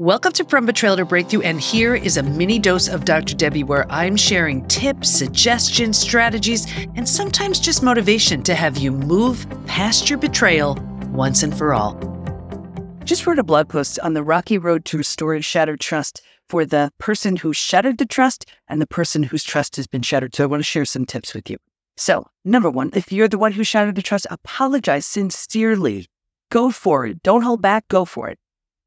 Welcome to From Betrayal to Breakthrough, and here is a mini dose of Dr. Debi where I'm sharing tips, suggestions, strategies, and sometimes just motivation to have you move past your betrayal once and for all. Just wrote a blog post on the rocky road to restoring shattered trust for the person who shattered the trust and the person whose trust has been shattered. So I want to share some tips with you. So, number one, if you're the one who shattered the trust, apologize sincerely. Go for it. Don't hold back. Go for it.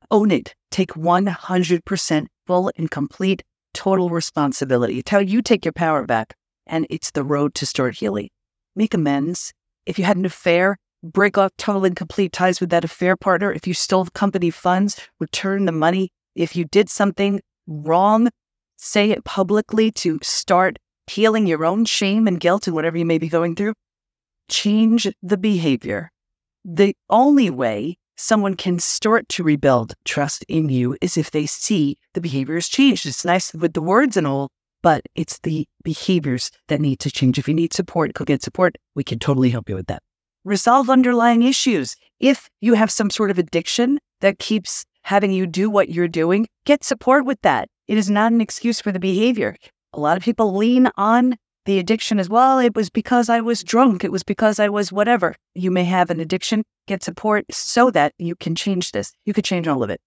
Own it. Take 100% full and complete total responsibility. It's how you take your power back. And it's the road to start healing. Make amends. If you had an affair, break off total and complete ties with that affair partner. If you stole company funds, return the money. If you did something wrong, say it publicly to start healing your own shame and guilt and whatever you may be going through. Change the behavior. The only way someone can start to rebuild trust in you is if they see the behavior has changed. It's nice with the words and all, but it's the behaviors that need to change. If you need support, go get support. We can totally help you with that. Resolve underlying issues. If you have some sort of addiction that keeps having you do what you're doing, get support with that. It is not an excuse for the behavior. A lot of people lean on the addiction as well. It was because I was drunk. It was because I was whatever. You may have an addiction, get support so that you can change this. You could change all of it.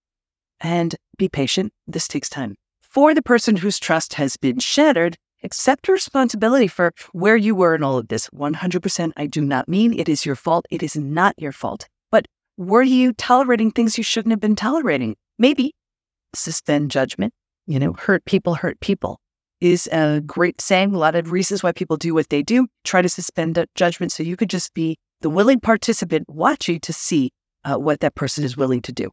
And be patient. This takes time. For the person whose trust has been shattered, accept responsibility for where you were in all of this. 100%. I do not mean it is your fault. It is not your fault. But were you tolerating things you shouldn't have been tolerating? Maybe suspend judgment. You know, hurt people hurt people is a great saying. A lot of reasons why people do what they do. Try to suspend judgment so you could just be the willing participant watching to see uh, what that person is willing to do.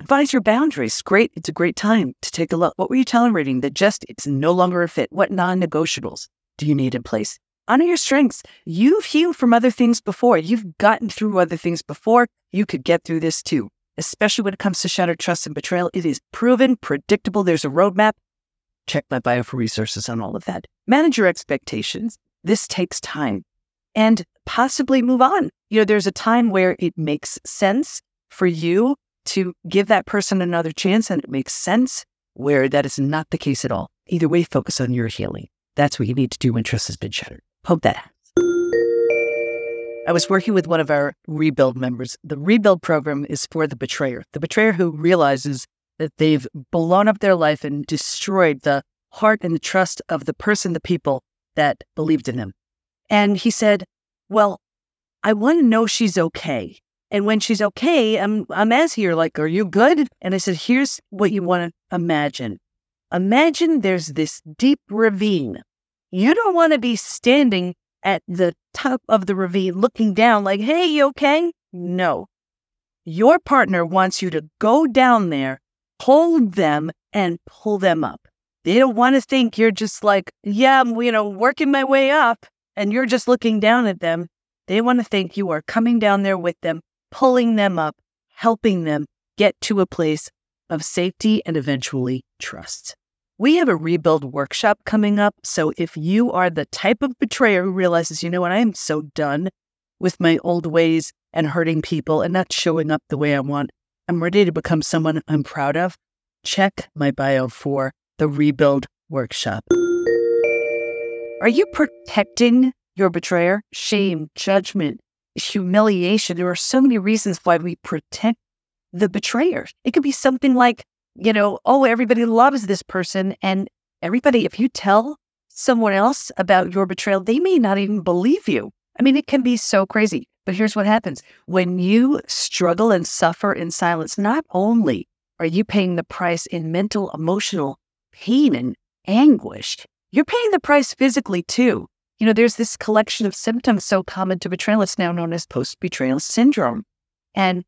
Advise your boundaries. Great. It's a great time to take a look. What were you tolerating that just it's no longer a fit? What non negotiables do you need in place? Honor your strengths. You've healed from other things before. You've gotten through other things before. You could get through this too, especially when it comes to shattered trust and betrayal. It is proven, predictable. There's a roadmap. Check my bio for resources on all of that. Manage your expectations. This takes time and possibly move on. You know, there's a time where it makes sense for you to give that person another chance and it makes sense where that is not the case at all. Either way, focus on your healing. That's what you need to do when trust has been shattered. Hope that happens. I was working with one of our rebuild members. The rebuild program is for the betrayer, the betrayer who realizes that they've blown up their life and destroyed the heart and the trust of the person, the people that believed in them. And he said, Well, I want to know she's okay. And when she's okay, I'm I'm as here, like, are you good? And I said, here's what you want to imagine. Imagine there's this deep ravine. You don't want to be standing at the top of the ravine looking down like, hey, you okay? No. Your partner wants you to go down there, hold them, and pull them up. They don't want to think you're just like, yeah, I'm, you know, working my way up and you're just looking down at them. They want to think you are coming down there with them, pulling them up, helping them get to a place of safety and eventually trust. We have a rebuild workshop coming up. So if you are the type of betrayer who realizes, you know what, I am so done with my old ways and hurting people and not showing up the way I want, I'm ready to become someone I'm proud of, check my bio for the rebuild workshop. Are you protecting your betrayer? Shame, judgment, humiliation. There are so many reasons why we protect the betrayer. It could be something like, you know, oh, everybody loves this person. And everybody, if you tell someone else about your betrayal, they may not even believe you. I mean, it can be so crazy. But here's what happens when you struggle and suffer in silence, not only are you paying the price in mental, emotional pain and anguish, you're paying the price physically too. You know, there's this collection of symptoms so common to betrayal. It's now known as post betrayal syndrome. And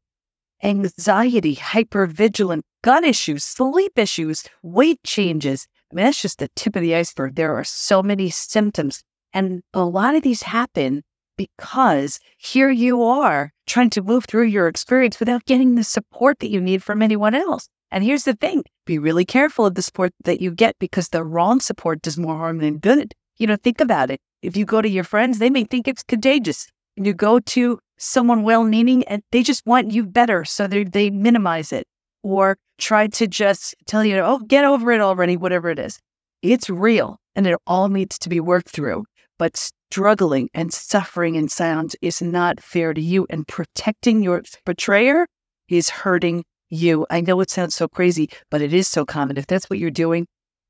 anxiety, hypervigilant, gut issues, sleep issues, weight changes. I mean, that's just the tip of the iceberg. There are so many symptoms. And a lot of these happen because here you are trying to move through your experience without getting the support that you need from anyone else. And here's the thing be really careful of the support that you get because the wrong support does more harm than good. You know, think about it. If you go to your friends, they may think it's contagious. You go to someone well meaning and they just want you better. So they, they minimize it. or try to just tell you, oh, get over it already, whatever it is. It's real and it all needs to be worked through. But struggling and suffering in silence is not fair to you. And protecting your betrayer is hurting you. I know it sounds so crazy, but it is so common. If that's what you're doing,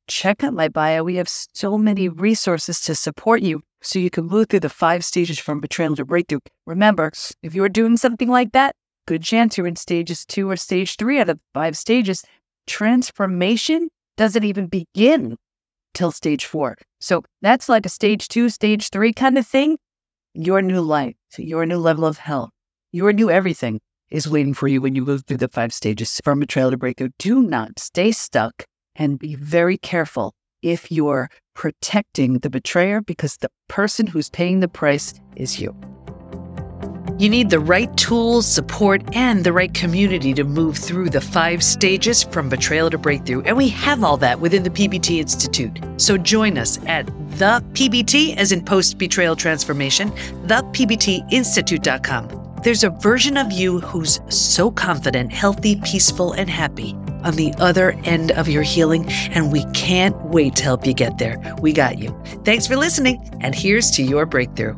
check out my bio. We have so many resources to support you so you can move through the five stages from betrayal to breakthrough. Remember, if you're doing something like that, good chance you're in stages two or stage three out of five stages. Transformation doesn't even begin till stage four. So that's like a stage two, stage three kind of thing. Your new life, your new level of health, your new everything is waiting for you when you move through the five stages from betrayal to breakthrough. Do not stay stuck and be very careful if you're protecting the betrayer because the person who's paying the price is you. You need the right tools, support, and the right community to move through the five stages from betrayal to breakthrough. And we have all that within the PBT Institute. So join us at the PBT, as in post betrayal transformation, thepbtinstitute.com. There's a version of you who's so confident, healthy, peaceful, and happy on the other end of your healing, and we can't wait to help you get there. We got you. Thanks for listening, and here's to your breakthrough.